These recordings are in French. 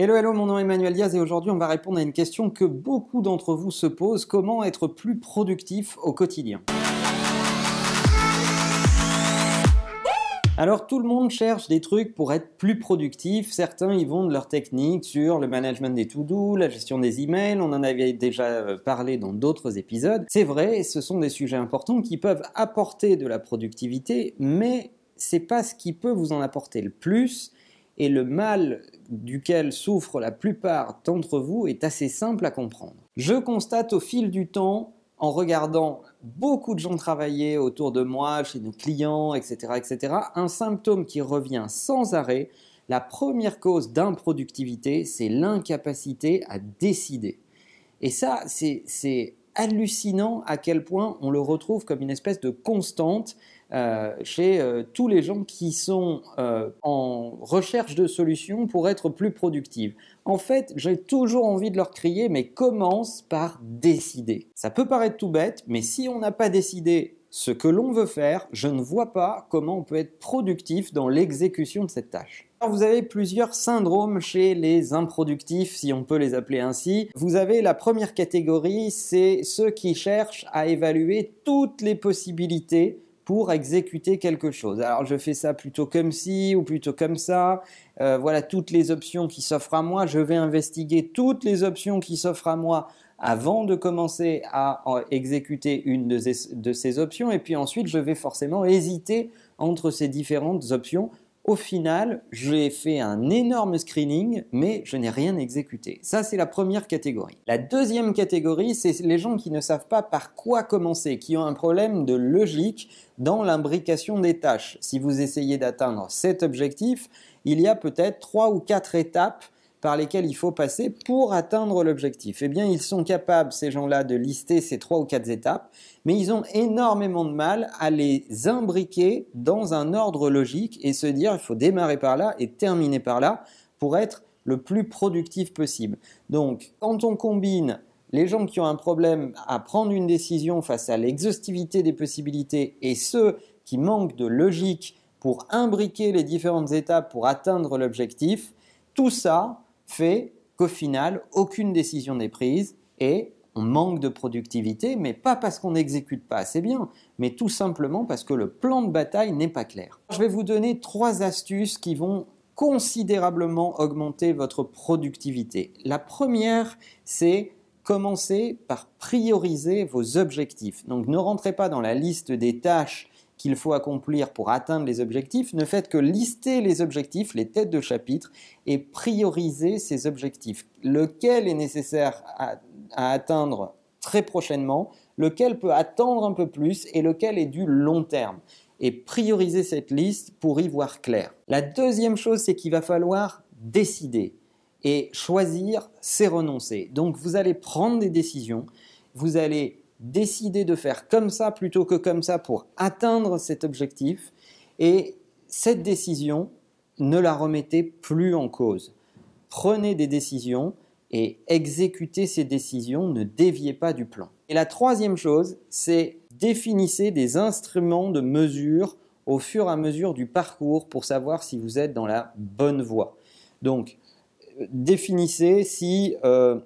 Hello, hello, mon nom est Emmanuel Diaz et aujourd'hui on va répondre à une question que beaucoup d'entre vous se posent, comment être plus productif au quotidien? Alors tout le monde cherche des trucs pour être plus productif. Certains y vont de leur technique sur le management des to-do, la gestion des emails. On en avait déjà euh, parlé dans d'autres épisodes. C'est vrai, ce sont des sujets importants qui peuvent apporter de la productivité, mais c'est pas ce qui peut vous en apporter le plus et le mal duquel souffrent la plupart d'entre vous est assez simple à comprendre. Je constate au fil du temps, en regardant beaucoup de gens travailler autour de moi, chez nos clients, etc., etc., un symptôme qui revient sans arrêt. La première cause d'improductivité, c'est l'incapacité à décider. Et ça, c'est hallucinant à quel point on le retrouve comme une espèce de constante euh, chez euh, tous les gens qui sont euh, en recherche de solutions pour être plus productifs. En fait, j'ai toujours envie de leur crier, mais commence par décider. Ça peut paraître tout bête, mais si on n'a pas décidé ce que l'on veut faire, je ne vois pas comment on peut être productif dans l'exécution de cette tâche. Alors vous avez plusieurs syndromes chez les improductifs, si on peut les appeler ainsi. Vous avez la première catégorie, c'est ceux qui cherchent à évaluer toutes les possibilités pour exécuter quelque chose. Alors je fais ça plutôt comme ci ou plutôt comme ça. Euh, voilà toutes les options qui s'offrent à moi. Je vais investiguer toutes les options qui s'offrent à moi avant de commencer à exécuter une de ces options. Et puis ensuite, je vais forcément hésiter entre ces différentes options au final, j'ai fait un énorme screening, mais je n'ai rien exécuté. Ça, c'est la première catégorie. La deuxième catégorie, c'est les gens qui ne savent pas par quoi commencer, qui ont un problème de logique dans l'imbrication des tâches. Si vous essayez d'atteindre cet objectif, il y a peut-être trois ou quatre étapes par lesquels il faut passer pour atteindre l'objectif. Eh bien, ils sont capables, ces gens-là, de lister ces trois ou quatre étapes, mais ils ont énormément de mal à les imbriquer dans un ordre logique et se dire il faut démarrer par là et terminer par là pour être le plus productif possible. Donc, quand on combine les gens qui ont un problème à prendre une décision face à l'exhaustivité des possibilités et ceux qui manquent de logique pour imbriquer les différentes étapes pour atteindre l'objectif, tout ça, fait qu'au final, aucune décision n'est prise et on manque de productivité, mais pas parce qu'on n'exécute pas assez bien, mais tout simplement parce que le plan de bataille n'est pas clair. Je vais vous donner trois astuces qui vont considérablement augmenter votre productivité. La première, c'est commencer par prioriser vos objectifs. Donc ne rentrez pas dans la liste des tâches qu'il faut accomplir pour atteindre les objectifs, ne faites que lister les objectifs, les têtes de chapitre, et prioriser ces objectifs. Lequel est nécessaire à, atteindre très prochainement, lequel peut attendre un peu plus, et lequel est du long terme. Et prioriser cette liste pour y voir clair. La deuxième chose, c'est qu'il va falloir décider. Et choisir, c'est renoncer. Donc vous allez prendre des décisions, vous allez décider de faire comme ça plutôt que comme ça pour atteindre cet objectif. Et cette décision, ne la remettez plus en cause. Prenez des décisions et exécutez ces décisions, ne déviez pas du plan. Et la troisième chose, c'est définissez des instruments de mesure au fur et à mesure du parcours pour savoir si vous êtes dans la bonne voie. Donc, euh, définissez si euh,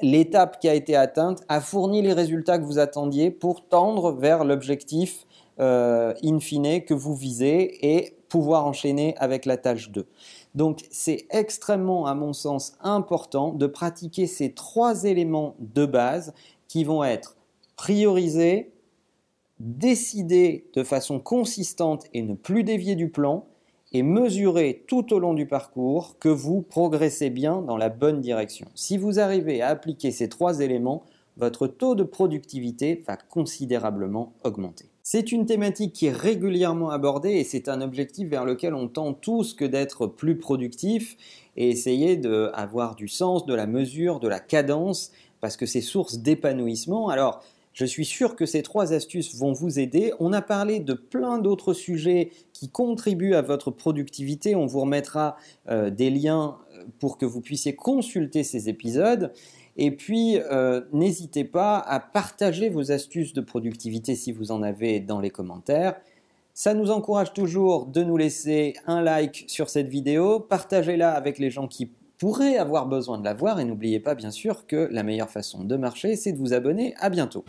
l'étape qui a été atteinte a fourni les résultats que vous attendiez pour tendre vers l'objectif euh, in fine que vous visez et pouvoir enchaîner avec la tâche 2. Donc c'est extrêmement, à mon sens, important de pratiquer ces trois éléments de base qui vont être prioriser, décider de façon consistante et ne plus dévier du plan, et mesurer tout au long du parcours que vous progressez bien dans la bonne direction. Si vous arrivez à appliquer ces trois éléments, votre taux de productivité va considérablement augmenter. C'est une thématique qui est régulièrement abordée et c'est un objectif vers lequel on tend tous que d'être plus productif et essayer d'avoir du sens, de la mesure, de la cadence parce que c'est source d'épanouissement. Alors, je suis sûr que ces trois astuces vont vous aider. On a parlé de plein d'autres sujets qui contribuent à votre productivité. On vous remettra euh, des liens euh, pour que vous puissiez consulter ces épisodes. Et puis, euh, n'hésitez pas à partager vos astuces de productivité si vous en avez dans les commentaires. Ça nous encourage toujours de nous laisser un like sur cette vidéo. Partagez-la avec les gens qui pourrez avoir besoin de l'avoir et n'oubliez pas bien sûr que la meilleure façon de marcher, c'est de vous abonner. À bientôt.